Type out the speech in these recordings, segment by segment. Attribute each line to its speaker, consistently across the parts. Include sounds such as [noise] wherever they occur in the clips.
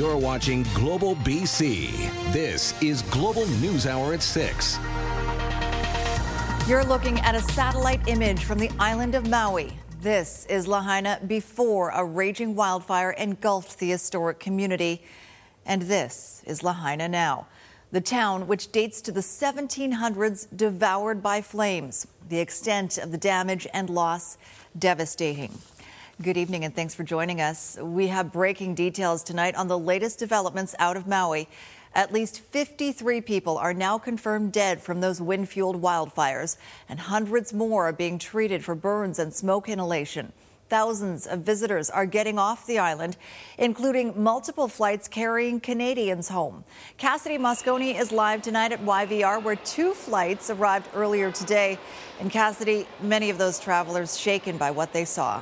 Speaker 1: You're watching Global BC. This is Global News Hour at 6.
Speaker 2: You're looking at a satellite image from the island of Maui. This is Lahaina before a raging wildfire engulfed the historic community. And this is Lahaina now. The town, which dates to the 1700s, devoured by flames. The extent of the damage and loss devastating. Good evening and thanks for joining us. We have breaking details tonight on the latest developments out of Maui. At least 53 people are now confirmed dead from those wind fueled wildfires, and hundreds more are being treated for burns and smoke inhalation. Thousands of visitors are getting off the island, including multiple flights carrying Canadians home. Cassidy Mosconi is live tonight at YVR, where two flights arrived earlier today. And Cassidy, many of those travelers shaken by what they saw.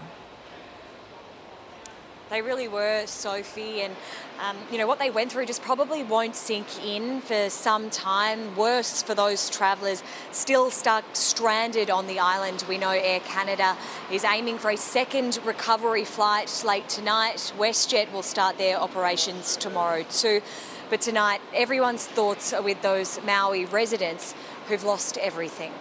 Speaker 3: They really were, Sophie, and um, you know what they went through just probably won't sink in for some time. Worse for those travellers still stuck stranded on the island. We know Air Canada is aiming for a second recovery flight late tonight. WestJet will start their operations tomorrow too. But tonight, everyone's thoughts are with those Maui residents who've lost everything.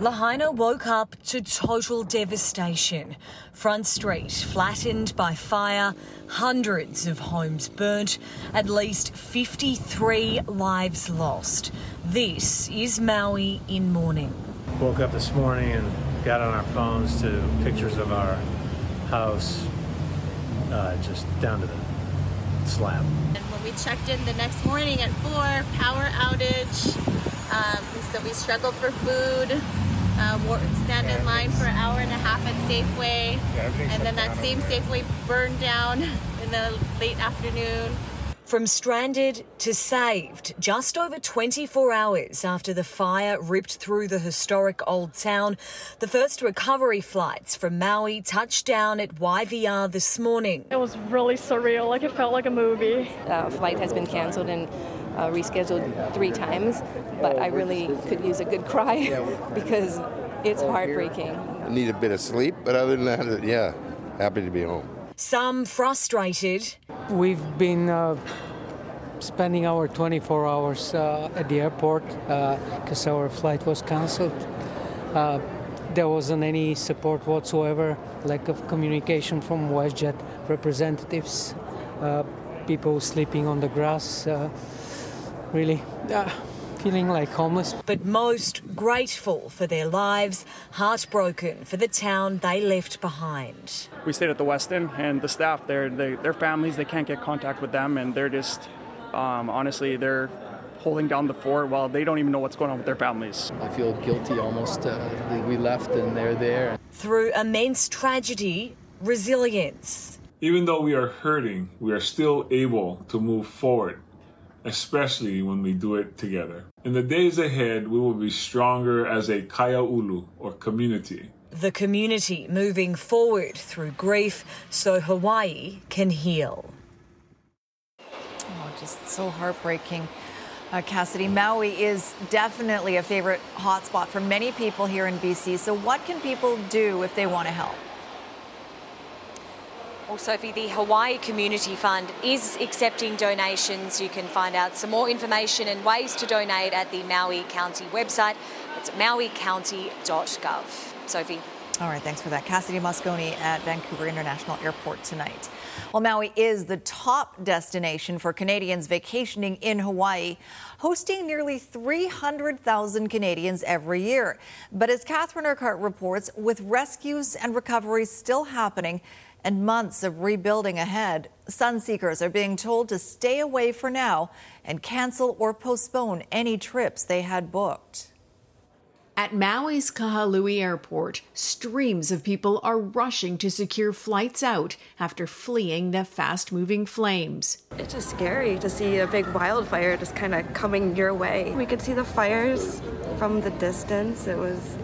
Speaker 4: Lahaina woke up to total devastation. Front Street flattened by fire, hundreds of homes burnt, at least 53 lives lost. This is Maui in mourning.
Speaker 5: Woke up this morning and got on our phones to pictures of our house uh, just down to the slab.
Speaker 6: And when we checked in the next morning at 4, power outage. Um, so we struggled for food uh, stand in line for an hour and a half at Safeway, and then that same Safeway burned down [laughs] in the late afternoon.
Speaker 4: From stranded to saved, just over 24 hours after the fire ripped through the historic old town, the first recovery flights from Maui touched down at YVR this morning.
Speaker 7: It was really surreal, like it felt like a movie.
Speaker 8: Uh, flight has been canceled and uh, rescheduled three times, but I really could use a good cry [laughs] because it's heartbreaking.
Speaker 9: I need a bit of sleep, but other than that, yeah, happy to be home.
Speaker 4: Some frustrated.
Speaker 10: We've been uh, spending our 24 hours uh, at the airport because uh, our flight was canceled. Uh, there wasn't any support whatsoever, lack of communication from WestJet representatives, uh, people sleeping on the grass really uh, feeling like homeless.
Speaker 4: But most grateful for their lives, heartbroken for the town they left behind.
Speaker 11: We stayed at the Westin, and the staff there, they, their families, they can't get contact with them, and they're just, um, honestly, they're holding down the fort while they don't even know what's going on with their families.
Speaker 12: I feel guilty almost. Uh, we left and they're there.
Speaker 4: Through immense tragedy, resilience.
Speaker 13: Even though we are hurting, we are still able to move forward especially when we do it together. In the days ahead, we will be stronger as a kaiaulu or community.
Speaker 4: The community moving forward through grief so Hawaii can heal.
Speaker 2: Oh, just so heartbreaking. Uh, Cassidy, Maui is definitely a favorite hotspot for many people here in BC. So, what can people do if they want to help?
Speaker 3: Well, Sophie, the Hawaii Community Fund is accepting donations. You can find out some more information and ways to donate at the Maui County website. It's mauicounty.gov. Sophie.
Speaker 2: All right, thanks for that. Cassidy Mosconi at Vancouver International Airport tonight. Well, Maui is the top destination for Canadians vacationing in Hawaii, hosting nearly 300,000 Canadians every year. But as Catherine Urquhart reports, with rescues and recoveries still happening, and months of rebuilding ahead, Sunseekers are being told to stay away for now and cancel or postpone any trips they had booked.
Speaker 14: At Maui's Kahului Airport, streams of people are rushing to secure flights out after fleeing the fast moving flames.
Speaker 15: It's just scary to see a big wildfire just kind of coming your way. We could see the fires from the distance. It was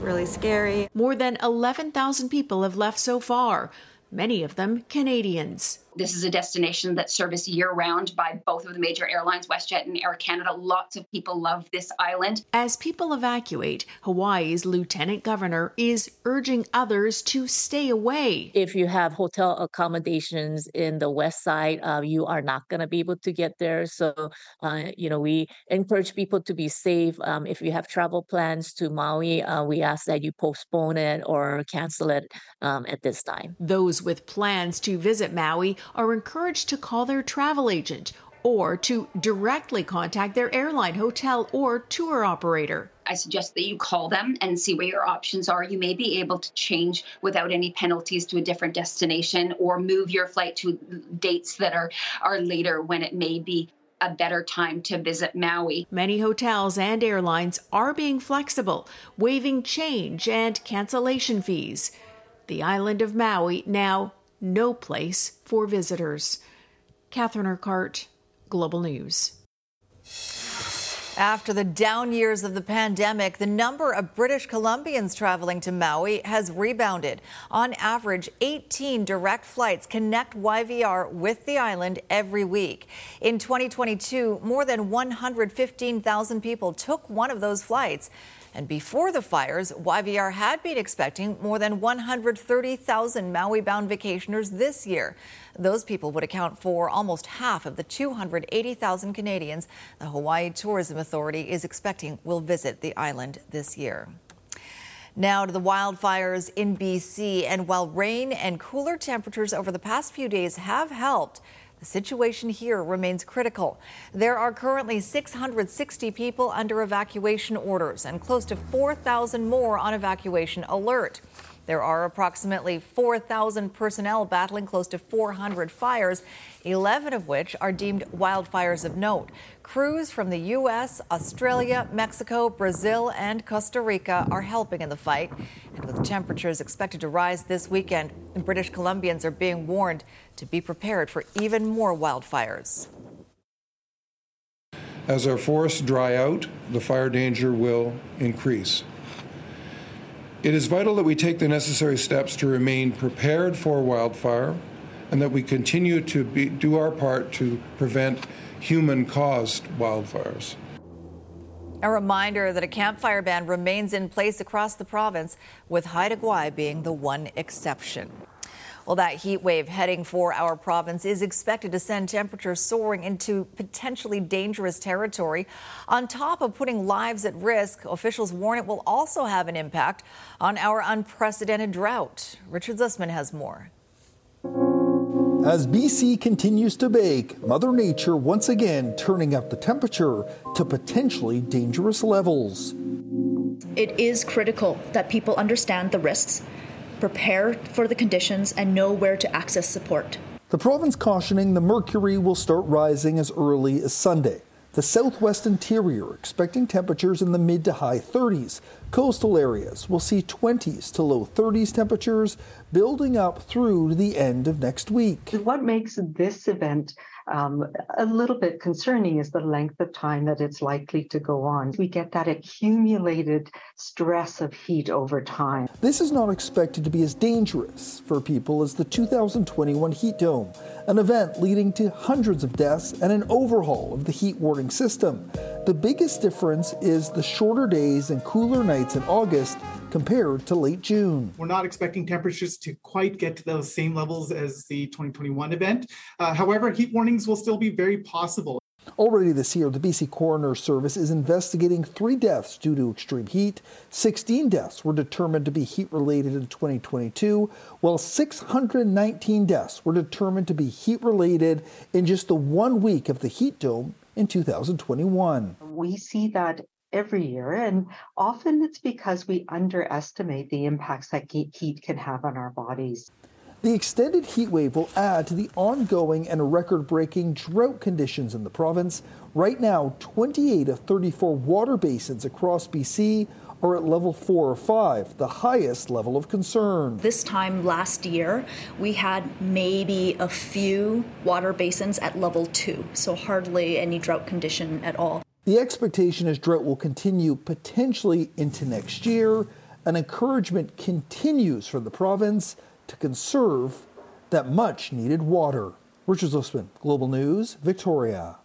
Speaker 15: really scary.
Speaker 14: More than 11,000 people have left so far. Many of them Canadians.
Speaker 16: This is a destination that's serviced year round by both of the major airlines, WestJet and Air Canada. Lots of people love this island.
Speaker 14: As people evacuate, Hawaii's lieutenant governor is urging others to stay away.
Speaker 17: If you have hotel accommodations in the west side, uh, you are not going to be able to get there. So, uh, you know, we encourage people to be safe. Um, if you have travel plans to Maui, uh, we ask that you postpone it or cancel it um, at this time.
Speaker 14: Those with plans to visit Maui are encouraged to call their travel agent or to directly contact their airline, hotel, or tour operator.
Speaker 16: I suggest that you call them and see what your options are. You may be able to change without any penalties to a different destination or move your flight to dates that are, are later when it may be a better time to visit Maui.
Speaker 14: Many hotels and airlines are being flexible, waiving change and cancellation fees. The island of Maui now no place for visitors. Catherine Urquhart, Global News.
Speaker 2: After the down years of the pandemic, the number of British Columbians traveling to Maui has rebounded. On average, 18 direct flights connect YVR with the island every week. In 2022, more than 115,000 people took one of those flights. And before the fires, YVR had been expecting more than 130,000 Maui bound vacationers this year. Those people would account for almost half of the 280,000 Canadians the Hawaii Tourism Authority is expecting will visit the island this year. Now to the wildfires in BC. And while rain and cooler temperatures over the past few days have helped, the situation here remains critical. There are currently 660 people under evacuation orders and close to 4,000 more on evacuation alert. There are approximately 4,000 personnel battling close to 400 fires, 11 of which are deemed wildfires of note. Crews from the U.S., Australia, Mexico, Brazil, and Costa Rica are helping in the fight. And with temperatures expected to rise this weekend, British Columbians are being warned to be prepared for even more wildfires.
Speaker 18: As our forests dry out, the fire danger will increase. It is vital that we take the necessary steps to remain prepared for wildfire and that we continue to be, do our part to prevent human caused wildfires.
Speaker 2: A reminder that a campfire ban remains in place across the province, with Haida Gwaii being the one exception. Well, that heat wave heading for our province is expected to send temperatures soaring into potentially dangerous territory. On top of putting lives at risk, officials warn it will also have an impact on our unprecedented drought. Richard Zussman has more.
Speaker 19: As BC continues to bake, Mother Nature once again turning up the temperature to potentially dangerous levels.
Speaker 20: It is critical that people understand the risks prepare for the conditions, and know where to access support.
Speaker 19: The province cautioning the mercury will start rising as early as Sunday. The southwest interior expecting temperatures in the mid to high 30s. Coastal areas will see 20s to low 30s temperatures building up through to the end of next week.
Speaker 21: What makes this event um, a little bit concerning is the length of time that it's likely to go on. We get that accumulated stress of heat over time.
Speaker 19: This is not expected to be as dangerous for people as the 2021 heat dome, an event leading to hundreds of deaths and an overhaul of the heat warning system. The biggest difference is the shorter days and cooler nights in August compared to late June.
Speaker 22: We're not expecting temperatures to quite get to those same levels as the 2021 event. Uh, however, heat warnings will still be very possible.
Speaker 19: Already this year, the BC Coroner Service is investigating three deaths due to extreme heat. 16 deaths were determined to be heat related in 2022, while 619 deaths were determined to be heat related in just the one week of the heat dome in 2021.
Speaker 21: We see that every year. And often it's because we underestimate the impacts that heat can have on our bodies.
Speaker 19: The extended heat wave will add to the ongoing and record breaking drought conditions in the province. Right now, 28 of 34 water basins across BC are at level four or five, the highest level of concern.
Speaker 20: This time last year, we had maybe a few water basins at level two, so hardly any drought condition at all.
Speaker 19: The expectation is drought will continue potentially into next year. An encouragement continues for the province to conserve that much needed water. Richard Zussman, Global News, Victoria.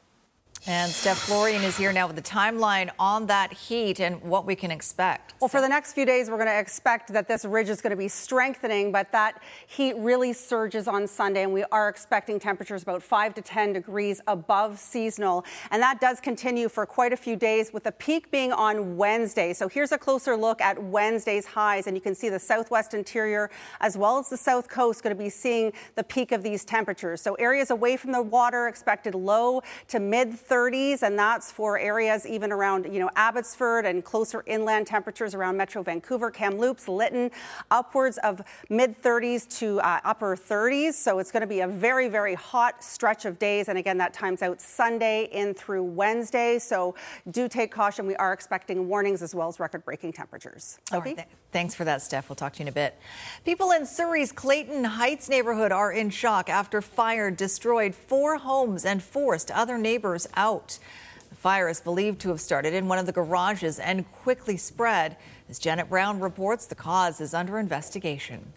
Speaker 2: And Steph Florian is here now with the timeline on that heat and what we can expect.
Speaker 23: Well, for the next few days, we're going to expect that this ridge is going to be strengthening, but that heat really surges on Sunday, and we are expecting temperatures about 5 to 10 degrees above seasonal. And that does continue for quite a few days, with the peak being on Wednesday. So here's a closer look at Wednesday's highs, and you can see the southwest interior as well as the south coast going to be seeing the peak of these temperatures. So areas away from the water expected low to mid 30s, and that's for areas even around, you know, Abbotsford and closer inland temperatures around Metro Vancouver, Kamloops, Lytton, upwards of mid 30s to uh, upper 30s. So it's going to be a very, very hot stretch of days. And again, that times out Sunday in through Wednesday. So do take caution. We are expecting warnings as well as record breaking temperatures.
Speaker 2: Right, th- thanks for that, Steph. We'll talk to you in a bit. People in Surrey's Clayton Heights neighborhood are in shock after fire destroyed four homes and forced other neighbors out. The fire is believed to have started in one of the garages and quickly spread. As Janet Brown reports, the cause is under investigation.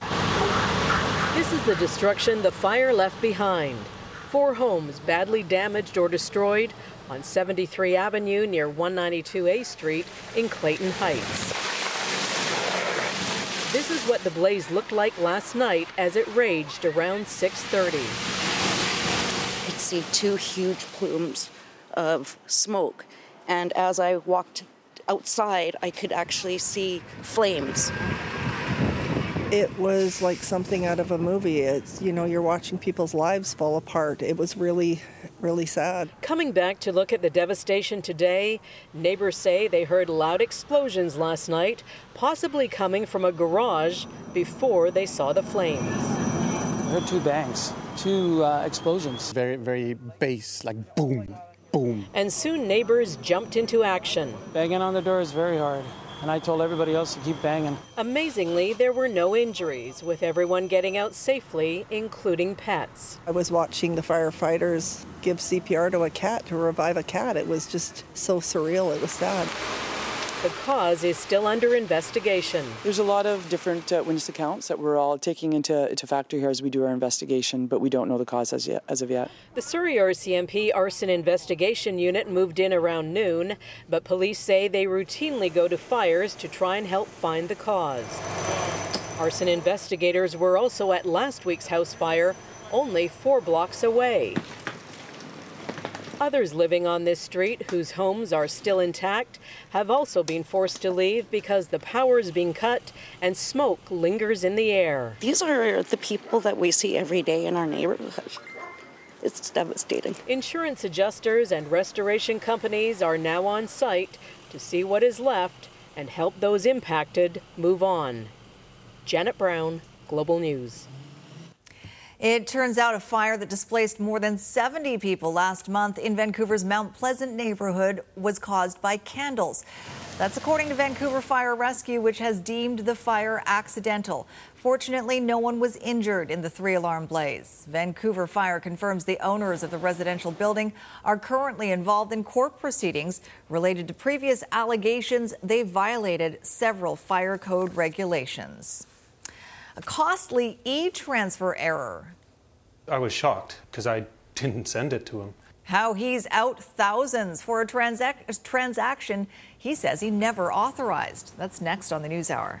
Speaker 24: This is the destruction the fire left behind. Four homes badly damaged or destroyed on 73 Avenue near 192A Street in Clayton Heights. This is what the blaze looked like last night as it raged around 6:30.
Speaker 25: I could see two huge plumes of smoke, and as I walked outside, I could actually see flames.
Speaker 20: It was like something out of a movie. It's, you know, you're watching people's lives fall apart. It was really, really sad.
Speaker 24: Coming back to look at the devastation today, neighbors say they heard loud explosions last night, possibly coming from a garage before they saw the flames.
Speaker 26: I heard two bangs, two uh, explosions. Very, very bass, like boom, boom.
Speaker 24: And soon neighbors jumped into action.
Speaker 26: Banging on the door is very hard. And I told everybody else to keep banging.
Speaker 24: Amazingly, there were no injuries, with everyone getting out safely, including pets.
Speaker 20: I was watching the firefighters give CPR to a cat to revive a cat. It was just so surreal. It was sad.
Speaker 24: The cause is still under investigation.
Speaker 27: There's a lot of different uh, witness accounts that we're all taking into, into factor here as we do our investigation, but we don't know the cause as, yet, as of yet.
Speaker 24: The Surrey RCMP Arson Investigation Unit moved in around noon, but police say they routinely go to fires to try and help find the cause. Arson investigators were also at last week's house fire, only four blocks away. Others living on this street, whose homes are still intact, have also been forced to leave because the power is being cut and smoke lingers in the air.
Speaker 25: These are the people that we see every day in our neighborhood. It's devastating.
Speaker 24: Insurance adjusters and restoration companies are now on site to see what is left and help those impacted move on. Janet Brown, Global News.
Speaker 2: It turns out a fire that displaced more than 70 people last month in Vancouver's Mount Pleasant neighborhood was caused by candles. That's according to Vancouver Fire Rescue, which has deemed the fire accidental. Fortunately, no one was injured in the three alarm blaze. Vancouver Fire confirms the owners of the residential building are currently involved in court proceedings related to previous allegations they violated several fire code regulations. A costly e transfer error.
Speaker 28: I was shocked because I didn't send it to him.
Speaker 2: How he's out thousands for a transac- transaction he says he never authorized. That's next on the News Hour.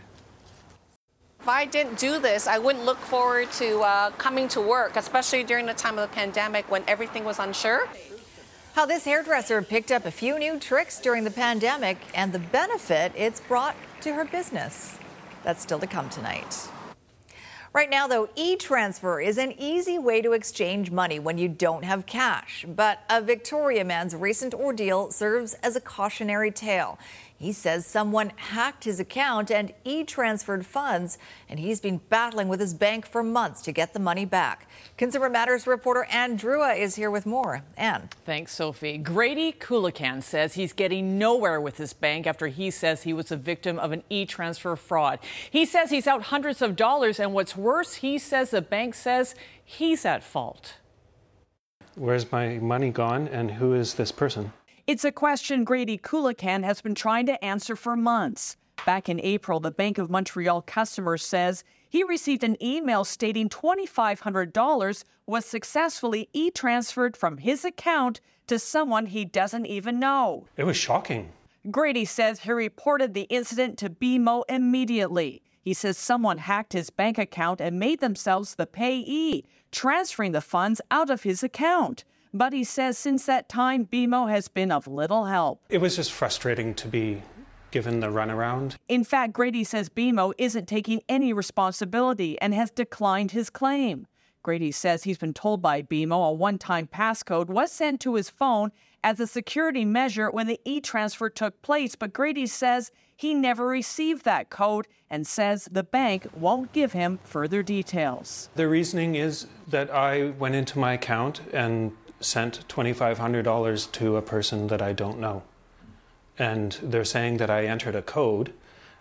Speaker 29: If I didn't do this, I wouldn't look forward to uh, coming to work, especially during the time of the pandemic when everything was unsure.
Speaker 2: How this hairdresser picked up a few new tricks during the pandemic and the benefit it's brought to her business. That's still to come tonight. Right now, though, e transfer is an easy way to exchange money when you don't have cash. But a Victoria man's recent ordeal serves as a cautionary tale. He says someone hacked his account and e transferred funds, and he's been battling with his bank for months to get the money back. Consumer Matters reporter Anne Drewa is here with more. Anne.
Speaker 30: Thanks, Sophie. Grady Kulikan says he's getting nowhere with his bank after he says he was a victim of an e transfer fraud. He says he's out hundreds of dollars, and what's worse, he says the bank says he's at fault.
Speaker 28: Where's my money gone, and who is this person?
Speaker 31: It's a question Grady Kulikan has been trying to answer for months. Back in April, the Bank of Montreal customer says he received an email stating $2,500 was successfully e transferred from his account to someone he doesn't even know.
Speaker 28: It was shocking.
Speaker 31: Grady says he reported the incident to BMO immediately. He says someone hacked his bank account and made themselves the payee, transferring the funds out of his account. But he says since that time, BMO has been of little help.
Speaker 28: It was just frustrating to be given the runaround.
Speaker 31: In fact, Grady says BMO isn't taking any responsibility and has declined his claim. Grady says he's been told by BMO a one time passcode was sent to his phone as a security measure when the e transfer took place, but Grady says he never received that code and says the bank won't give him further details.
Speaker 28: The reasoning is that I went into my account and sent $2,500 to a person that I don't know. And they're saying that I entered a code,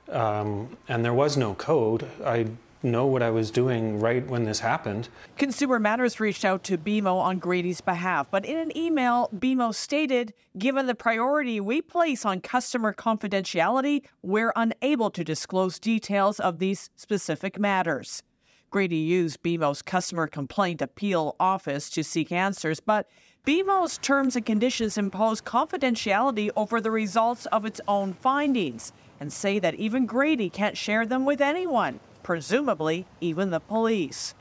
Speaker 28: um, and there was no code. I know what I was doing right when this happened.
Speaker 31: Consumer Matters reached out to BMO on Grady's behalf, but in an email, BMO stated, given the priority we place on customer confidentiality, we're unable to disclose details of these specific matters. Grady used BMO's customer complaint appeal office to seek answers, but BMO's terms and conditions impose confidentiality over the results of its own findings and say that even Grady can't share them with anyone presumably even the police.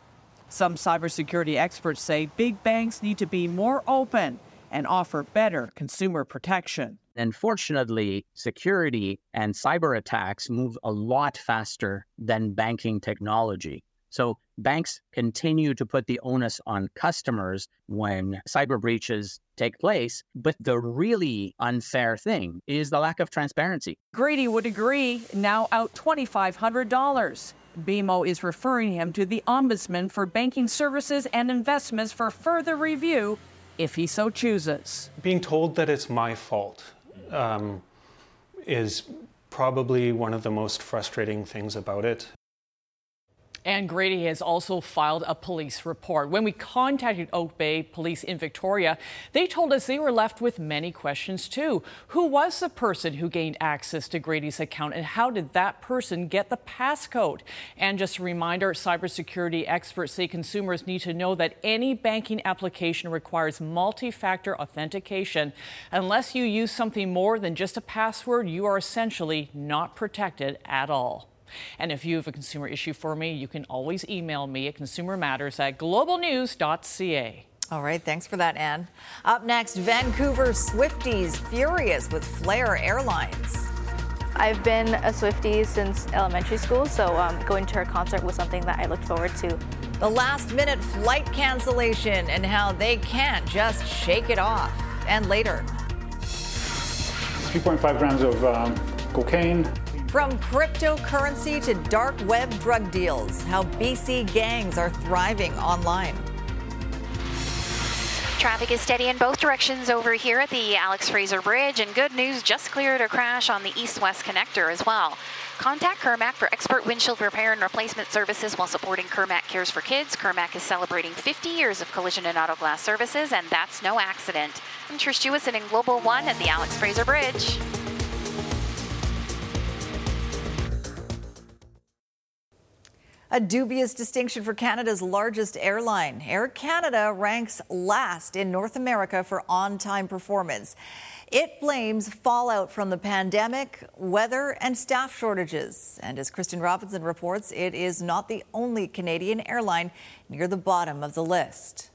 Speaker 31: Some cybersecurity experts say big banks need to be more open and offer better consumer protection.
Speaker 32: Unfortunately, security and cyber attacks move a lot faster than banking technology. So banks continue to put the onus on customers when cyber breaches take place. But the really unfair thing is the lack of transparency.
Speaker 31: Grady would agree, now out $2,500. BMO is referring him to the Ombudsman for Banking Services and Investments for further review if he so chooses.
Speaker 28: Being told that it's my fault um, is probably one of the most frustrating things about it.
Speaker 30: And Grady has also filed a police report. When we contacted Oak Bay Police in Victoria, they told us they were left with many questions too. Who was the person who gained access to Grady's account and how did that person get the passcode? And just a reminder cybersecurity experts say consumers need to know that any banking application requires multi factor authentication. Unless you use something more than just a password, you are essentially not protected at all. And if you have a consumer issue for me, you can always email me at consumermatters at globalnews.ca.
Speaker 2: All right, thanks for that, Anne. Up next, Vancouver Swifties furious with Flair Airlines.
Speaker 33: I've been a Swiftie since elementary school, so um, going to her concert was something that I looked forward to.
Speaker 2: The last minute flight cancellation and how they can't just shake it off. And later,
Speaker 34: 3.5 grams of um, cocaine,
Speaker 2: from cryptocurrency to dark web drug deals, how BC gangs are thriving online.
Speaker 35: Traffic is steady in both directions over here at the Alex Fraser Bridge, and good news just cleared a crash on the east west connector as well. Contact Kirmac for expert windshield repair and replacement services while supporting Kirmac Cares for Kids. Kirmac is celebrating 50 years of collision and auto glass services, and that's no accident. I'm Trish Jewison in Global One at the Alex Fraser Bridge.
Speaker 2: A dubious distinction for Canada's largest airline. Air Canada ranks last in North America for on time performance. It blames fallout from the pandemic, weather, and staff shortages. And as Kristen Robinson reports, it is not the only Canadian airline near the bottom of the list.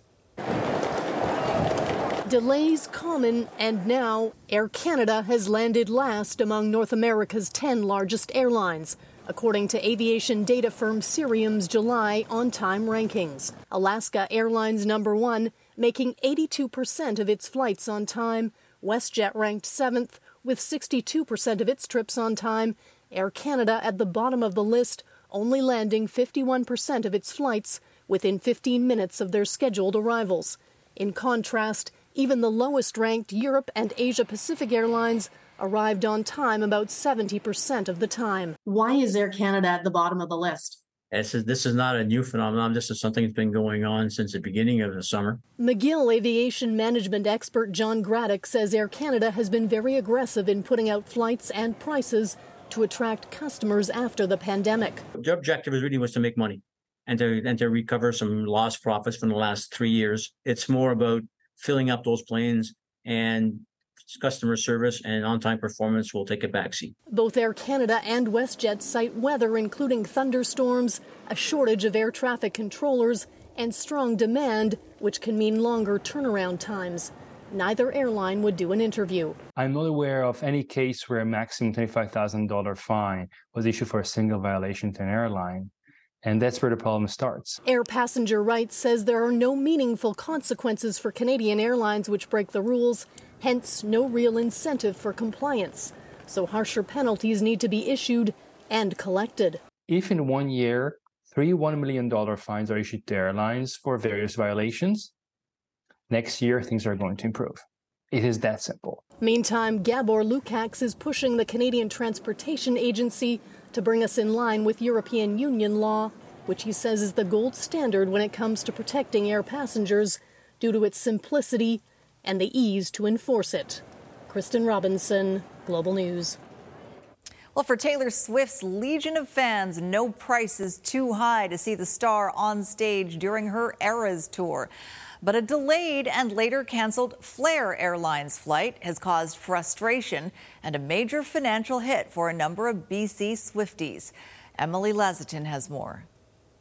Speaker 36: Delays common, and now Air Canada has landed last among North America's 10 largest airlines according to aviation data firm Cirium's July on time rankings. Alaska Airlines number one, making 82% of its flights on time. WestJet ranked seventh, with 62% of its trips on time. Air Canada at the bottom of the list, only landing 51% of its flights within 15 minutes of their scheduled arrivals. In contrast, even the lowest ranked Europe and Asia Pacific Airlines arrived on time about 70% of the time.
Speaker 37: Why is Air Canada at the bottom of the list?
Speaker 38: This is, this is not a new phenomenon. This is something that's been going on since the beginning of the summer.
Speaker 36: McGill aviation management expert John Gradek says Air Canada has been very aggressive in putting out flights and prices to attract customers after the pandemic.
Speaker 38: Their objective is really was to make money and to and to recover some lost profits from the last three years. It's more about filling up those planes and customer service and on-time performance will take a backseat.
Speaker 36: Both Air Canada and WestJet cite weather, including thunderstorms, a shortage of air traffic controllers, and strong demand, which can mean longer turnaround times. Neither airline would do an interview.
Speaker 39: I'm not aware of any case where a maximum $25,000 fine was issued for a single violation to an airline. And that's where the problem starts.
Speaker 36: Air Passenger Rights says there are no meaningful consequences for Canadian airlines which break the rules, hence, no real incentive for compliance. So, harsher penalties need to be issued and collected.
Speaker 39: If in one year, three $1 million fines are issued to airlines for various violations, next year things are going to improve. It is that simple.
Speaker 36: Meantime, Gabor Lukacs is pushing the Canadian Transportation Agency to bring us in line with European Union law, which he says is the gold standard when it comes to protecting air passengers due to its simplicity and the ease to enforce it. Kristen Robinson, Global News.
Speaker 2: Well, for Taylor Swift's legion of fans, no price is too high to see the star on stage during her Eras tour. But a delayed and later canceled Flair Airlines flight has caused frustration and a major financial hit for a number of BC Swifties. Emily Lazatin has more.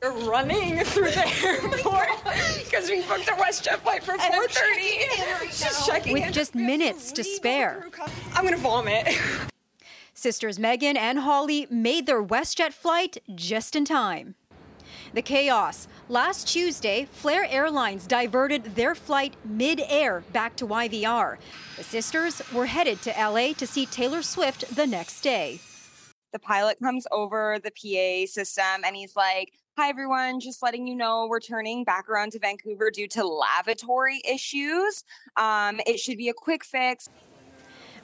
Speaker 40: We're running through the airport [laughs] because we booked a WestJet flight for 4:30. Just checking
Speaker 41: With
Speaker 40: in.
Speaker 41: just minutes to spare.
Speaker 40: I'm gonna vomit. [laughs]
Speaker 41: Sisters Megan and Holly made their WestJet flight just in time. The chaos. Last Tuesday, Flair Airlines diverted their flight mid-air back to YVR. The sisters were headed to LA to see Taylor Swift the next day.
Speaker 42: the pilot comes over the PA system and he's like, Hi, everyone. Just letting you know we're turning back around to Vancouver due to lavatory issues. Um, it should be a quick fix.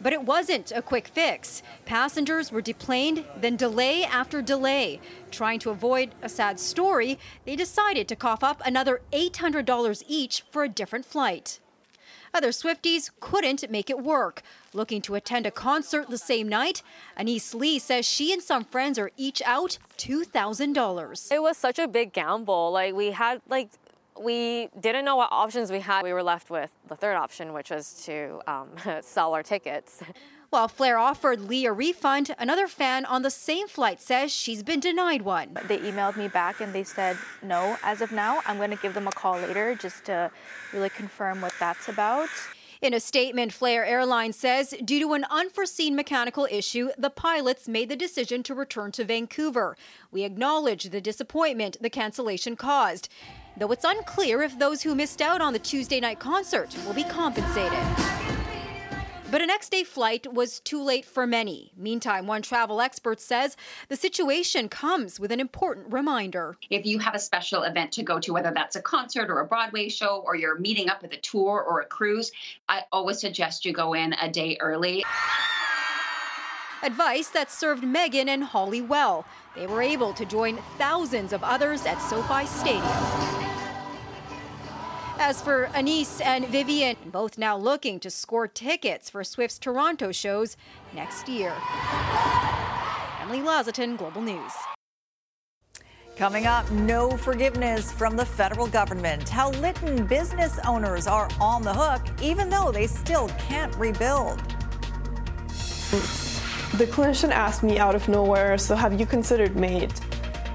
Speaker 41: But it wasn't a quick fix. Passengers were deplaned, then delay after delay. Trying to avoid a sad story, they decided to cough up another $800 each for a different flight. Other Swifties couldn't make it work. Looking to attend a concert the same night, Anise Lee says she and some friends are each out $2,000.
Speaker 43: It was such a big gamble. Like we had like we didn't know what options we had. We were left with the third option, which was to um, [laughs] sell our tickets. [laughs]
Speaker 41: While Flair offered Lee a refund, another fan on the same flight says she's been denied one.
Speaker 33: They emailed me back and they said, no, as of now, I'm going to give them a call later just to really confirm what that's about.
Speaker 41: In a statement, Flair Airlines says due to an unforeseen mechanical issue, the pilots made the decision to return to Vancouver. We acknowledge the disappointment the cancellation caused, though it's unclear if those who missed out on the Tuesday night concert will be compensated. But a next day flight was too late for many. Meantime, one travel expert says the situation comes with an important reminder.
Speaker 44: If you have a special event to go to, whether that's a concert or a Broadway show, or you're meeting up with a tour or a cruise, I always suggest you go in a day early.
Speaker 41: Advice that served Megan and Holly well. They were able to join thousands of others at SoFi Stadium. As for Anise and Vivian, both now looking to score tickets for Swift's Toronto shows next year. Emily Lazatin, Global News.
Speaker 2: Coming up, no forgiveness from the federal government. How Lytton business owners are on the hook, even though they still can't rebuild.
Speaker 45: The clinician asked me out of nowhere, so have you considered MAID?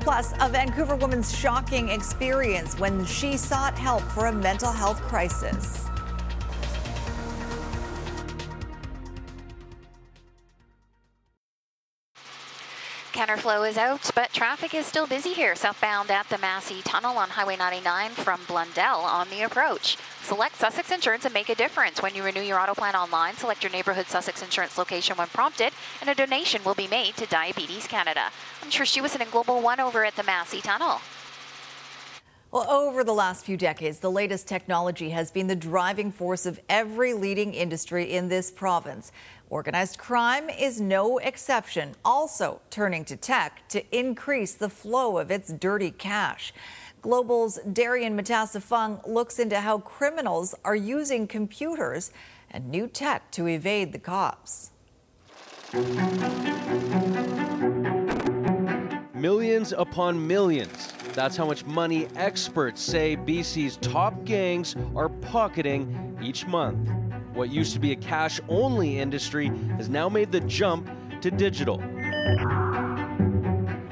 Speaker 2: Plus, a Vancouver woman's shocking experience when she sought help for a mental health crisis.
Speaker 35: Counterflow is out, but traffic is still busy here southbound at the Massey Tunnel on Highway 99 from Blundell on the approach. Select Sussex Insurance and make a difference. When you renew your auto plan online, select your neighborhood Sussex Insurance location when prompted, and a donation will be made to Diabetes Canada. I'm Trish Jewison in Global One over at the Massey Tunnel.
Speaker 2: Well, over the last few decades, the latest technology has been the driving force of every leading industry in this province. Organized crime is no exception, also turning to tech to increase the flow of its dirty cash. Global's Darrian Matassa-Fung looks into how criminals are using computers and new tech to evade the cops.
Speaker 46: Millions upon millions. That's how much money experts say BC's top gangs are pocketing each month. What used to be a cash only industry has now made the jump to digital.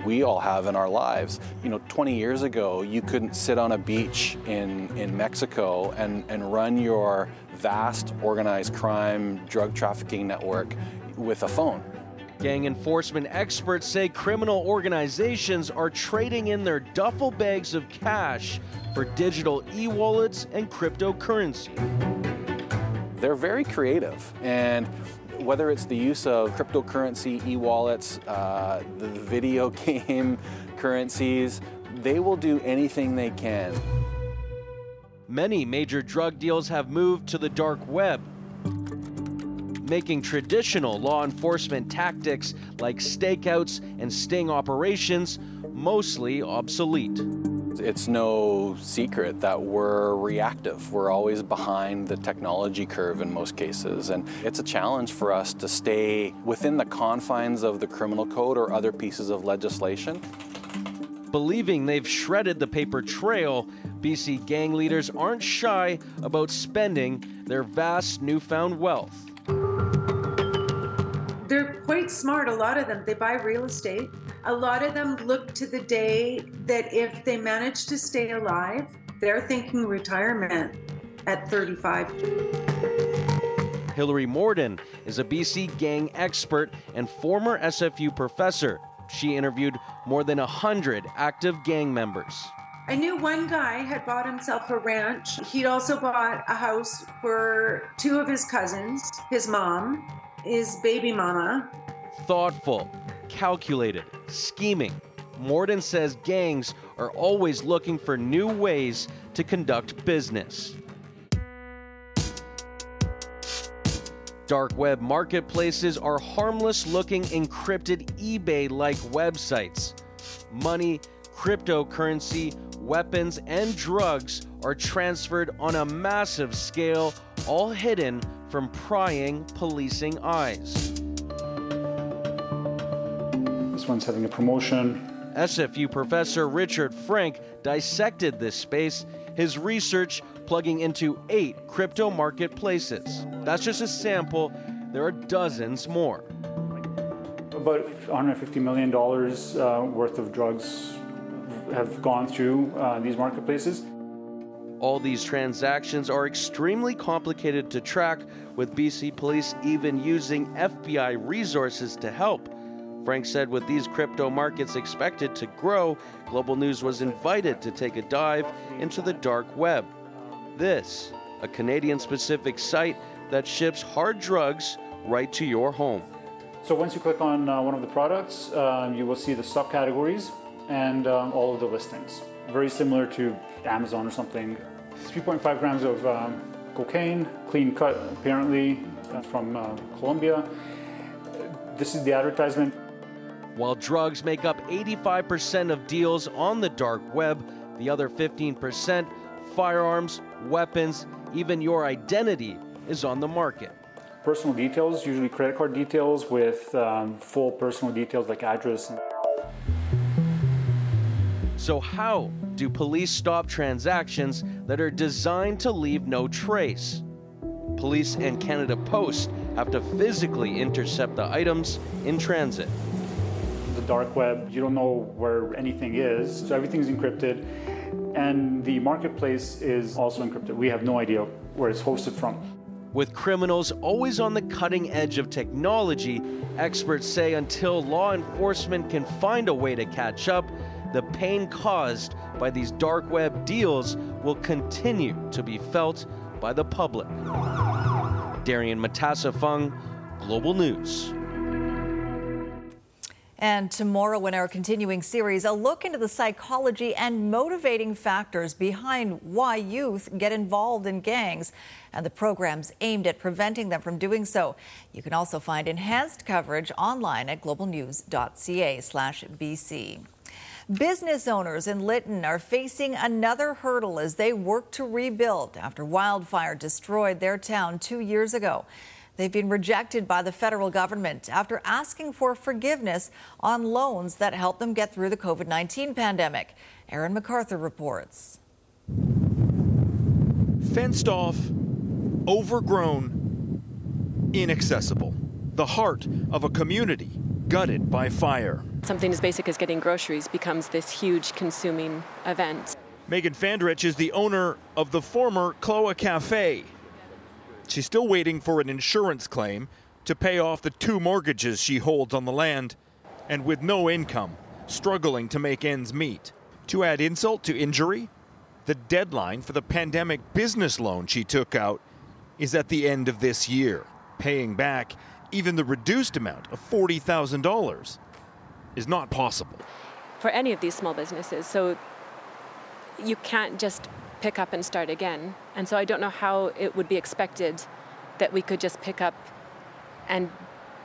Speaker 27: We all have in our lives. You know, 20 years ago, you couldn't sit on a beach in, in Mexico and, and run your vast organized crime drug trafficking network with a phone.
Speaker 46: Gang enforcement experts say criminal organizations are trading in their duffel bags of cash for digital e wallets and cryptocurrency.
Speaker 27: They're very creative, and whether it's the use of cryptocurrency e wallets, uh, the video [laughs] game currencies, they will do anything they can.
Speaker 46: Many major drug deals have moved to the dark web, making traditional law enforcement tactics like stakeouts and sting operations mostly obsolete.
Speaker 27: It's no secret that we're reactive. We're always behind the technology curve in most cases. And it's a challenge for us to stay within the confines of the criminal code or other pieces of legislation.
Speaker 46: Believing they've shredded the paper trail, BC gang leaders aren't shy about spending their vast newfound wealth.
Speaker 47: They're quite smart, a lot of them. They buy real estate. A lot of them look to the day that if they manage to stay alive, they're thinking retirement at 35.
Speaker 46: Hillary Morden is a BC gang expert and former SFU professor. She interviewed more than 100 active gang members.
Speaker 47: I knew one guy had bought himself a ranch. He'd also bought a house for two of his cousins, his mom, his baby mama.
Speaker 46: Thoughtful, calculated, scheming. Morden says gangs are always looking for new ways to conduct business. Dark web marketplaces are harmless looking encrypted eBay like websites. Money, cryptocurrency, weapons, and drugs are transferred on a massive scale, all hidden from prying policing eyes.
Speaker 34: This one's having a promotion.
Speaker 46: SFU professor Richard Frank dissected this space, his research plugging into eight crypto marketplaces. That's just a sample, there are dozens more.
Speaker 34: About $150 million uh, worth of drugs have gone through uh, these marketplaces.
Speaker 46: All these transactions are extremely complicated to track, with BC Police even using FBI resources to help. Frank said with these crypto markets expected to grow, Global News was invited to take a dive into the dark web. This, a Canadian specific site that ships hard drugs right to your home.
Speaker 34: So once you click on uh, one of the products, uh, you will see the subcategories and um, all of the listings. Very similar to Amazon or something. 3.5 grams of um, cocaine, clean cut apparently uh, from uh, Colombia. This is the advertisement.
Speaker 46: While drugs make up 85% of deals on the dark web, the other 15%, firearms, weapons, even your identity, is on the market.
Speaker 34: Personal details, usually credit card details with um, full personal details like address.
Speaker 46: So, how do police stop transactions that are designed to leave no trace? Police and Canada Post have to physically intercept the items in transit.
Speaker 34: Dark web, you don't know where anything is, so everything's encrypted. And the marketplace is also encrypted. We have no idea where it's hosted from.
Speaker 46: With criminals always on the cutting edge of technology, experts say until law enforcement can find a way to catch up, the pain caused by these dark web deals will continue to be felt by the public. Darrian Matassa-Fung, Global News.
Speaker 2: And tomorrow, in our continuing series, a look into the psychology and motivating factors behind why youth get involved in gangs and the programs aimed at preventing them from doing so. You can also find enhanced coverage online at globalnews.ca/slash BC. Business owners in Lytton are facing another hurdle as they work to rebuild after wildfire destroyed their town two years ago. They've been rejected by the federal government after asking for forgiveness on loans that helped them get through the COVID 19 pandemic. Aaron McArthur reports.
Speaker 48: Fenced off, overgrown, inaccessible. The heart of a community gutted by fire.
Speaker 49: Something as basic as getting groceries becomes this huge consuming event.
Speaker 48: Megan Fandrich is the owner of the former Klowa Cafe. She's still waiting for an insurance claim to pay off the two mortgages she holds on the land, and with no income, struggling to make ends meet. To add insult to injury, the deadline for the pandemic business loan she took out is at the end of this year. Paying back even the reduced amount of $40,000 is not possible.
Speaker 49: For any of these small businesses, so you can't just pick up and start again. And so I don't know how it would be expected that we could just pick up and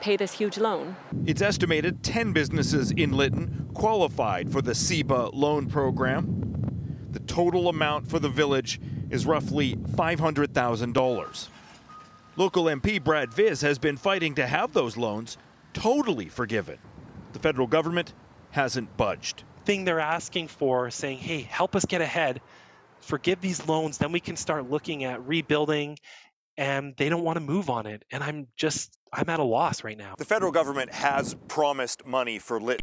Speaker 49: pay this huge loan.
Speaker 48: It's estimated 10 businesses in Lytton qualified for the CEBA loan program. The total amount for the village is roughly $500,000. Local MP Brad Vis has been fighting to have those loans totally forgiven. The federal government hasn't budged.
Speaker 50: Thing they're asking for, saying, hey, help us get ahead, forgive these loans, then we can start looking at rebuilding. And they don't want to move on it. And I'm just, I'm at a loss right now.
Speaker 48: The federal government has promised money for Lit.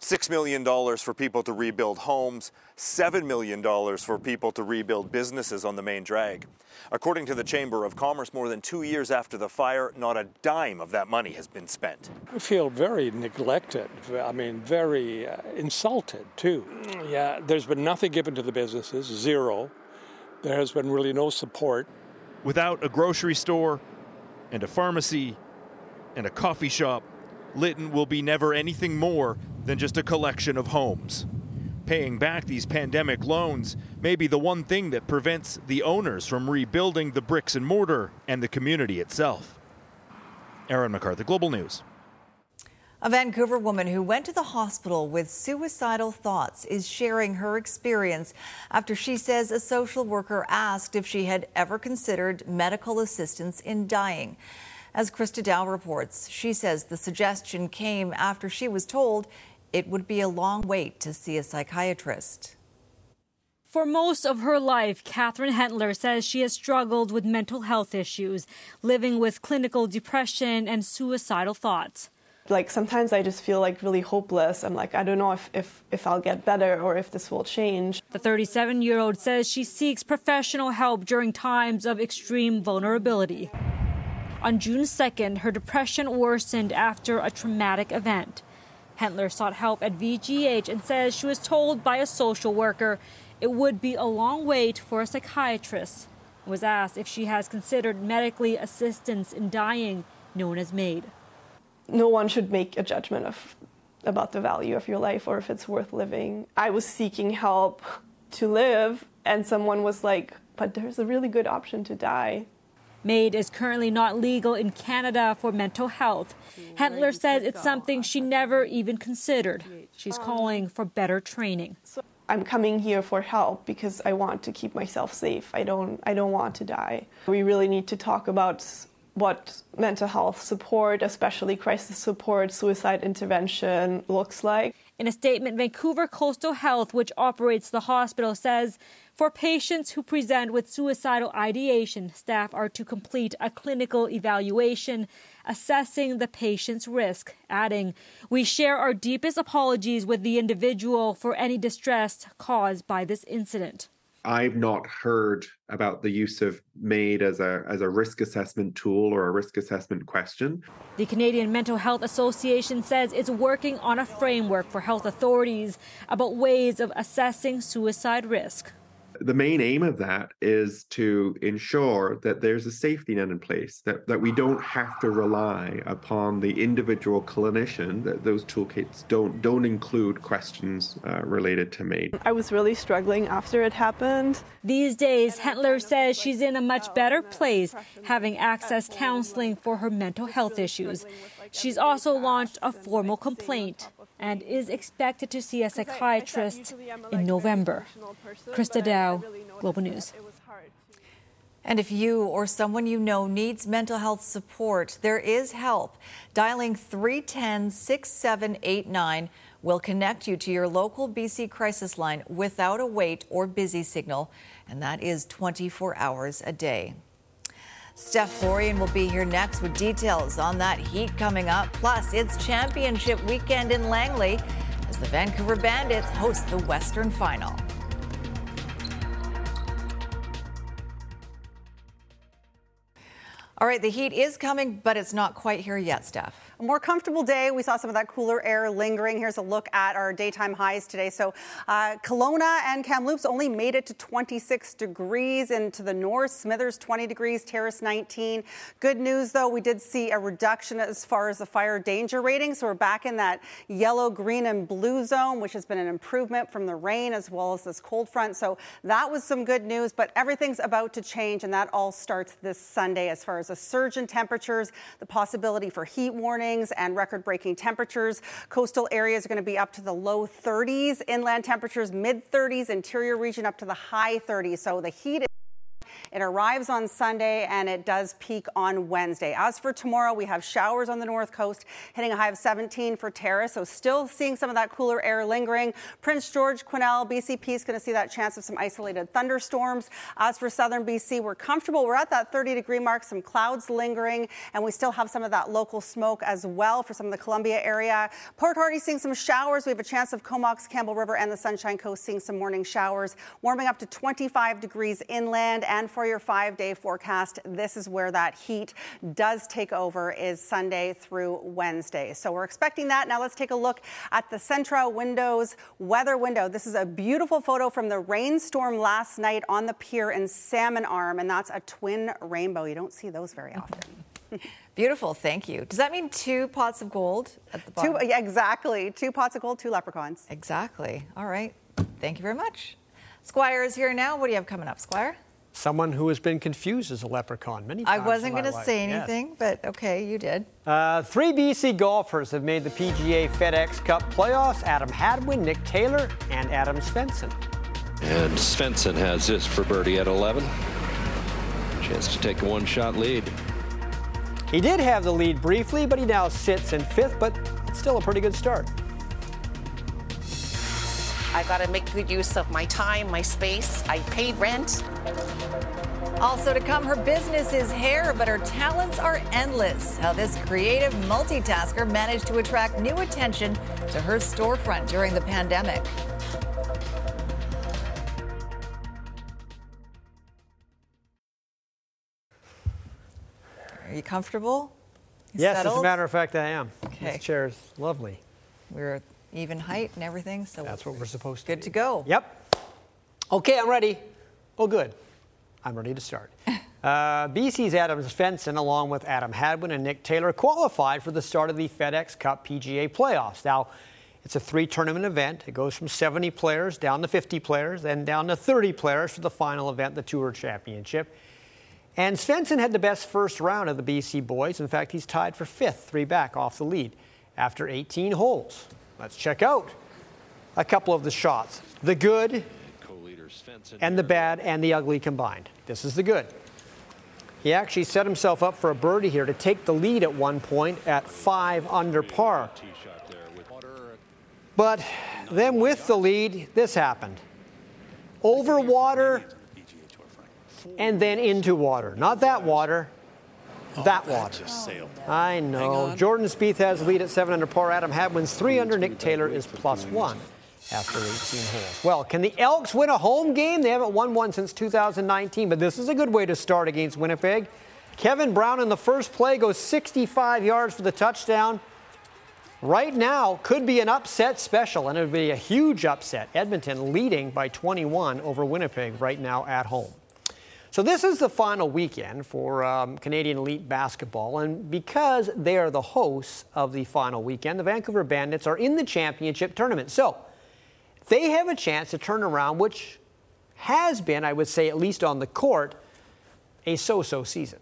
Speaker 48: $6 million for people to rebuild homes, $7 million for people to rebuild businesses on the main drag. According to the Chamber of Commerce, more than two years after the fire, not a dime of that money has been spent.
Speaker 51: I feel very neglected. I mean, very uh, insulted, too. Yeah, there's been nothing given to the businesses, zero. There has been really no support.
Speaker 48: Without a grocery store and a pharmacy and a coffee shop, Lytton will be never anything more than just a collection of homes. Paying back these pandemic loans may be the one thing that prevents the owners from rebuilding the bricks and mortar and the community itself. Aaron McArthur, Global News.
Speaker 2: A Vancouver woman who went to the hospital with suicidal thoughts is sharing her experience after she says a social worker asked if she had ever considered medical assistance in dying. As Krista Dow reports, she says the suggestion came after she was told it would be a long wait to see a psychiatrist.
Speaker 52: For most of her life, Catherine Hentler says she has struggled with mental health issues, living with clinical depression and suicidal thoughts.
Speaker 45: Like sometimes I just feel like really hopeless. I'm like, I don't know if, if, if I'll get better or if this will change.
Speaker 52: The 37 year old says she seeks professional help during times of extreme vulnerability. On June 2nd, her depression worsened after a traumatic event. Hentler sought help at VGH and says she was told by a social worker it would be a long wait for a psychiatrist. Was asked if she has considered medically assistance in dying, known as MAID.
Speaker 45: No one should make a judgment of about the value of your life or if it's worth living. I was seeking help to live, and someone was like, "But there's a really good option to die."
Speaker 52: MAID is currently not legal in Canada for mental health. Hentler says it's something she never even considered. She's um, calling for better training.
Speaker 45: I'm coming here for help because I want to keep myself safe. I don't I don't want to die. We really need to talk about what mental health support, especially crisis support, suicide intervention looks like.
Speaker 52: In a statement, Vancouver Coastal Health, which operates the hospital, says for patients who present with suicidal ideation, staff are to complete a clinical evaluation assessing the patient's risk, adding, We share our deepest apologies with the individual for any distress caused by this incident.
Speaker 53: I've not heard about the use of MAID as a as a risk assessment tool or a risk assessment question.
Speaker 52: The Canadian Mental Health Association says it's working on a framework for health authorities about ways of assessing suicide risk
Speaker 53: the main aim of that is to ensure that there's a safety net in place, that, that we don't have to rely upon the individual clinician, that those toolkits don't, don't include questions uh, related to MAID.
Speaker 45: I was really struggling after it happened.
Speaker 52: These days, Hentler says she's in a much better place, having access counseling for her mental health issues. She's also launched a formal complaint and is expected to see a psychiatrist in November. Krista Dow, Global News.
Speaker 2: And if you or someone you know needs mental health support, there is help. Dialing 310 6789 will connect you to your local BC crisis line without a wait or busy signal, and that is 24 hours a day. Steph Florian will be here next with details on that heat coming up. Plus, it's championship weekend in Langley as the Vancouver Bandits host the Western Final. All right, the heat is coming, but it's not quite here yet, Steph
Speaker 23: a more comfortable day. We saw some of that cooler air lingering. Here's a look at our daytime highs today. So uh, Kelowna and Kamloops only made it to 26 degrees into the north. Smithers 20 degrees, Terrace 19. Good news though, we did see a reduction as far as the fire danger rating. So we're back in that yellow, green, and blue zone, which has been an improvement from the rain as well as this cold front. So that was some good news, but everything's about to change, and that all starts this Sunday as far as a surge in temperatures, the possibility for heat warnings warnings and record breaking temperatures. Coastal areas are going to be up to the low 30s, inland temperatures mid 30s, interior region up to the high 30s. So the heat it arrives on Sunday and it does peak on Wednesday. As for tomorrow, we have showers on the north coast, hitting a high of 17 for Terrace. So still seeing some of that cooler air lingering. Prince George, Quesnel, BCP is going to see that chance of some isolated thunderstorms. As for southern BC, we're comfortable. We're at that 30 degree mark, some clouds lingering, and we still have some of that local smoke as well for some of the Columbia area. Port Hardy seeing some showers. We have a chance of Comox, Campbell River, and the Sunshine Coast seeing some morning showers, warming up to 25 degrees inland and for your five day forecast, this is where that heat does take over is Sunday through Wednesday. So we're expecting that. Now let's take a look at the Centra Windows weather window. This is a beautiful photo from the rainstorm last night on the pier in Salmon Arm, and that's a twin rainbow. You don't see those very often. [laughs]
Speaker 2: Beautiful, thank you. Does that mean two pots of gold at the bottom?
Speaker 23: Two, yeah, exactly. Two pots of gold, two leprechauns.
Speaker 2: Exactly. All right. Thank you very much. Squire is here now. What do you have coming up, Squire?
Speaker 54: Someone who has been confused as a leprechaun many times.
Speaker 2: I wasn't
Speaker 54: going
Speaker 2: to say anything,
Speaker 54: yes.
Speaker 2: but okay, you did.
Speaker 54: Uh, three BC golfers have made the PGA FedEx Cup playoffs Adam Hadwin, Nick Taylor, and Adam Svensson.
Speaker 55: And Svensson has this for birdie at 11. Chance to take a one shot lead.
Speaker 54: He did have the lead briefly, but he now sits in fifth, but it's still a pretty good start.
Speaker 29: I got to make good use of my time, my space. I pay rent.
Speaker 2: Also to come, her business is hair, but her talents are endless. How this creative multitasker managed to attract new attention to her storefront during the pandemic. Are you comfortable?
Speaker 54: You yes, settled? as a matter of fact, I am.
Speaker 2: Okay.
Speaker 54: This chair is lovely.
Speaker 2: We're even height and everything. So
Speaker 54: that's what we're supposed to.
Speaker 2: Good to go.
Speaker 54: Yep. Okay, I'm ready. Oh, good. I'm ready to start. [laughs] Uh, BC's Adam Svensson, along with Adam Hadwin and Nick Taylor, qualified for the start of the FedEx Cup PGA playoffs. Now, it's a three tournament event. It goes from 70 players down to 50 players, then down to 30 players for the final event, the Tour Championship. And Svensson had the best first round of the BC boys. In fact, he's tied for fifth, three back off the lead after 18 holes. Let's check out a couple of the shots. The good and the bad and the ugly combined. This is the good. He actually set himself up for a birdie here to take the lead at one point at five under par. But then with the lead, this happened. Over water and then into water. Not that water, Oh, that water. I know. Jordan Spieth has lead at 7 under par. Adam Hadwin's 3 under. Nick Taylor is plus 1 after 18 holes. Well, can the Elks win a home game? They haven't won one since 2019, but this is a good way to start against Winnipeg. Kevin Brown in the first play goes 65 yards for the touchdown. Right now could be an upset special, and it would be a huge upset. Edmonton leading by 21 over Winnipeg right now at home. So this is the final weekend for um, Canadian Elite Basketball, and because they are the hosts of the final weekend, the Vancouver Bandits are in the championship tournament. So they have a chance to turn around, which has been, I would say, at least on the court, a so-so season.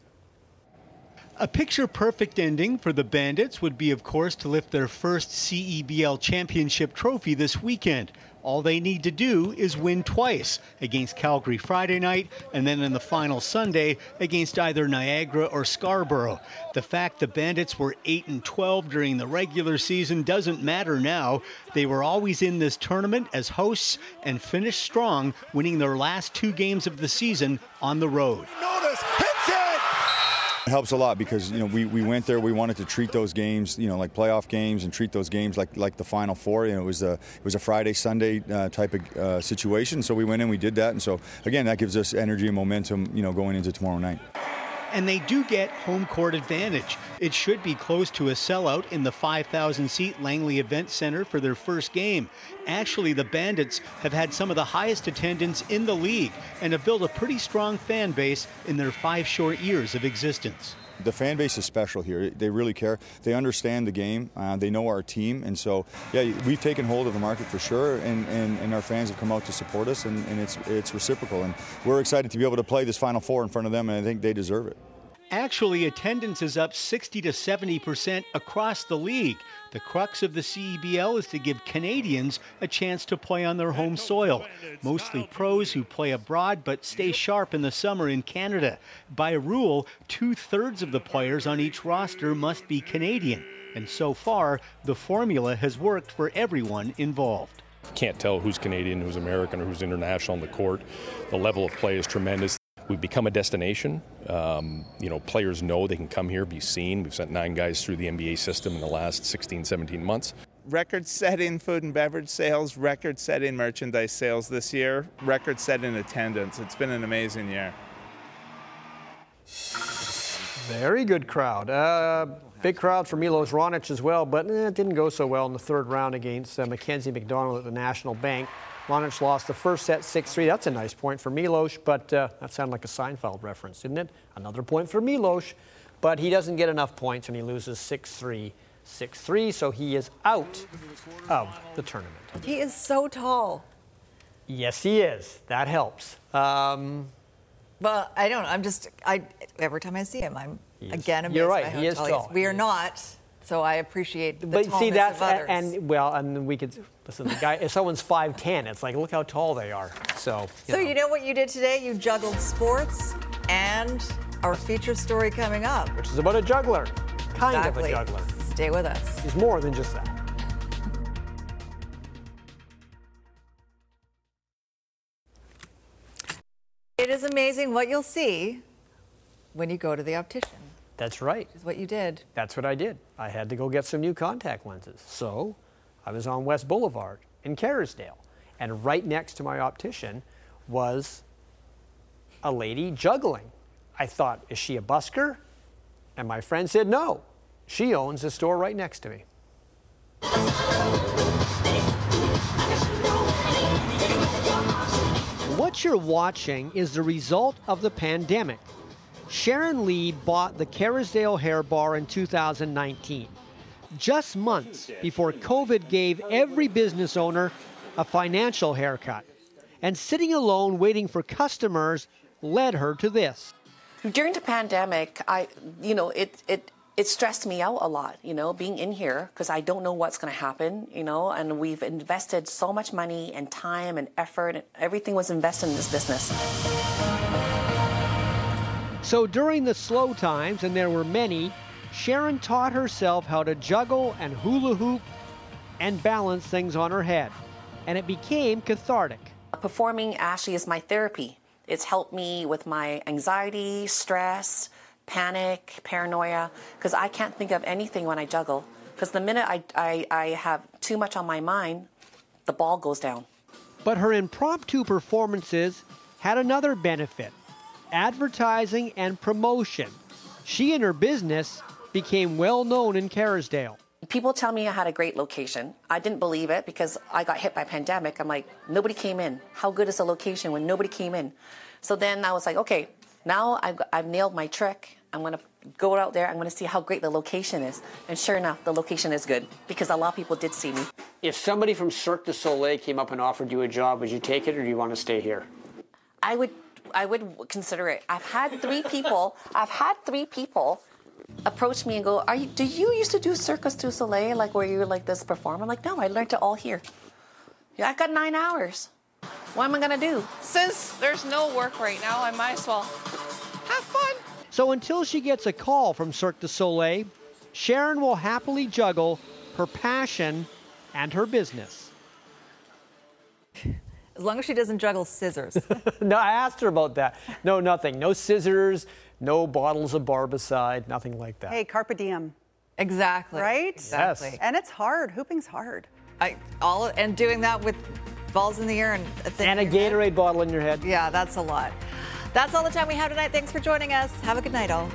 Speaker 56: A picture perfect ending for the Bandits would be, of course, to lift their first CEBL championship trophy this weekend. All they need to do is win twice against Calgary Friday night and then in the final Sunday against either Niagara or Scarborough. The fact the Bandits were 8 and 12 during the regular season doesn't matter now. They were always in this tournament as hosts and finished strong, winning their last two games of the season on the road.
Speaker 57: Notice, it! Helps a lot because you know we, we went there. We wanted to treat those games, you know, like playoff games, and treat those games like like the Final Four. Know, it was a it was a Friday Sunday uh, type of uh, situation. So we went in, we did that, and so again, that gives us energy and momentum, you know, going into tomorrow night
Speaker 56: and they do get home court advantage. It should be close to a sellout in the 5,000 seat Langley Event Center for their first game. Actually, the Bandits have had some of the highest attendance in the league and have built a pretty strong fan base in their five short years of existence.
Speaker 57: The fan base is special here. They really care. They understand the game. Uh, they know our team. And so, yeah, we've taken hold of the market for sure. And, and, and our fans have come out to support us, and, and it's, it's reciprocal. And we're excited to be able to play this Final Four in front of them, and I think they deserve it.
Speaker 56: Actually, attendance is up 60 to 70 percent across the league. The crux of the CEBL is to give Canadians a chance to play on their home soil. Mostly pros who play abroad but stay sharp in the summer in Canada. By rule, two thirds of the players on each roster must be Canadian. And so far, the formula has worked for everyone involved
Speaker 58: can't tell who's Canadian, who's American, or who's international on the court. The level of play is tremendous. We've become a destination. Um, you know, players know they can come here, be seen. We've sent nine guys through the NBA system in the last 16, 17 months.
Speaker 59: Record setting food and beverage sales, record setting merchandise sales this year, record setting attendance. It's been an amazing year.
Speaker 54: Very good crowd. Uh, big crowd for Milos Raonic as well, but eh, it didn't go so well in the third round against uh, Mackenzie McDonald at the National Bank. Raonic lost the first set 6-3. That's a nice point for Milos, but uh, that sounded like a Seinfeld reference, didn't it? Another point for Milos, but he doesn't get enough points and he loses 6-3, 6-3, so he is out of the tournament.
Speaker 2: He is so tall.
Speaker 54: Yes, he is. That helps. Um,
Speaker 2: but I don't. Know. I'm just. I every time I see him, I'm again amazed.
Speaker 54: You're right.
Speaker 2: By how
Speaker 54: he is
Speaker 2: tall.
Speaker 54: tall.
Speaker 2: We are not. So I appreciate the
Speaker 54: but see that's
Speaker 2: of others.
Speaker 54: and, and well, and we could listen. The guy, if someone's five ten, it's like look how tall they are. So. You
Speaker 2: so
Speaker 54: know.
Speaker 2: you know what you did today? You juggled sports and our feature story coming up,
Speaker 54: which is about a juggler, kind
Speaker 2: exactly.
Speaker 54: of a juggler.
Speaker 2: Stay with us.
Speaker 54: He's more than just that.
Speaker 2: It is amazing what you'll see when you go to the optician.
Speaker 54: That's right.
Speaker 2: Is what you did.
Speaker 54: That's what I did. I had to go get some new contact lenses. So I was on West Boulevard in Kerrisdale. And right next to my optician was a lady juggling. I thought, is she a busker? And my friend said, no. She owns a store right next to me. What you're watching is the result of the pandemic. Sharon Lee bought the Kerrisdale Hair Bar in 2019, just months before COVID gave every business owner a financial haircut. And sitting alone waiting for customers led her to this.
Speaker 29: During the pandemic, I, you know, it, it, it stressed me out a lot, you know, being in here because I don't know what's going to happen, you know, and we've invested so much money and time and effort, and everything was invested in this business.
Speaker 54: So during the slow times, and there were many, Sharon taught herself how to juggle and hula hoop and balance things on her head. And it became cathartic.
Speaker 29: Performing Ashley is my therapy. It's helped me with my anxiety, stress, panic, paranoia, because I can't think of anything when I juggle. Because the minute I, I, I have too much on my mind, the ball goes down.
Speaker 54: But her impromptu performances had another benefit advertising and promotion. She and her business became well known in Kerrisdale.
Speaker 29: People tell me I had a great location. I didn't believe it because I got hit by pandemic. I'm like, nobody came in. How good is the location when nobody came in? So then I was like, okay, now I've, I've nailed my trick. I'm going to go out there. I'm going to see how great the location is. And sure enough, the location is good because a lot of people did see me.
Speaker 54: If somebody from Cirque du Soleil came up and offered you a job, would you take it or do you want to stay here?
Speaker 29: I would I would consider it. I've had three people. I've had three people approach me and go, "Are you? Do you used to do Circus du Soleil, like where you're like this performer?" I'm like, "No, I learned it all here." Yeah, I've got nine hours. What am I gonna do?
Speaker 60: Since there's no work right now, I might as well have fun.
Speaker 54: So until she gets a call from Cirque du Soleil, Sharon will happily juggle her passion and her business.
Speaker 2: As long as she doesn't juggle scissors. [laughs]
Speaker 54: no, I asked her about that. No, nothing. No scissors, no bottles of barbicide, nothing like that.
Speaker 23: Hey, carpe diem.
Speaker 2: Exactly.
Speaker 23: Right?
Speaker 2: Exactly. Yes.
Speaker 23: And it's hard. Hooping's hard.
Speaker 2: I all and doing that with balls in the air and a thing
Speaker 54: and a Gatorade head. bottle in your head.
Speaker 2: Yeah, that's a lot. That's all the time we have tonight. Thanks for joining us. Have a good night, all.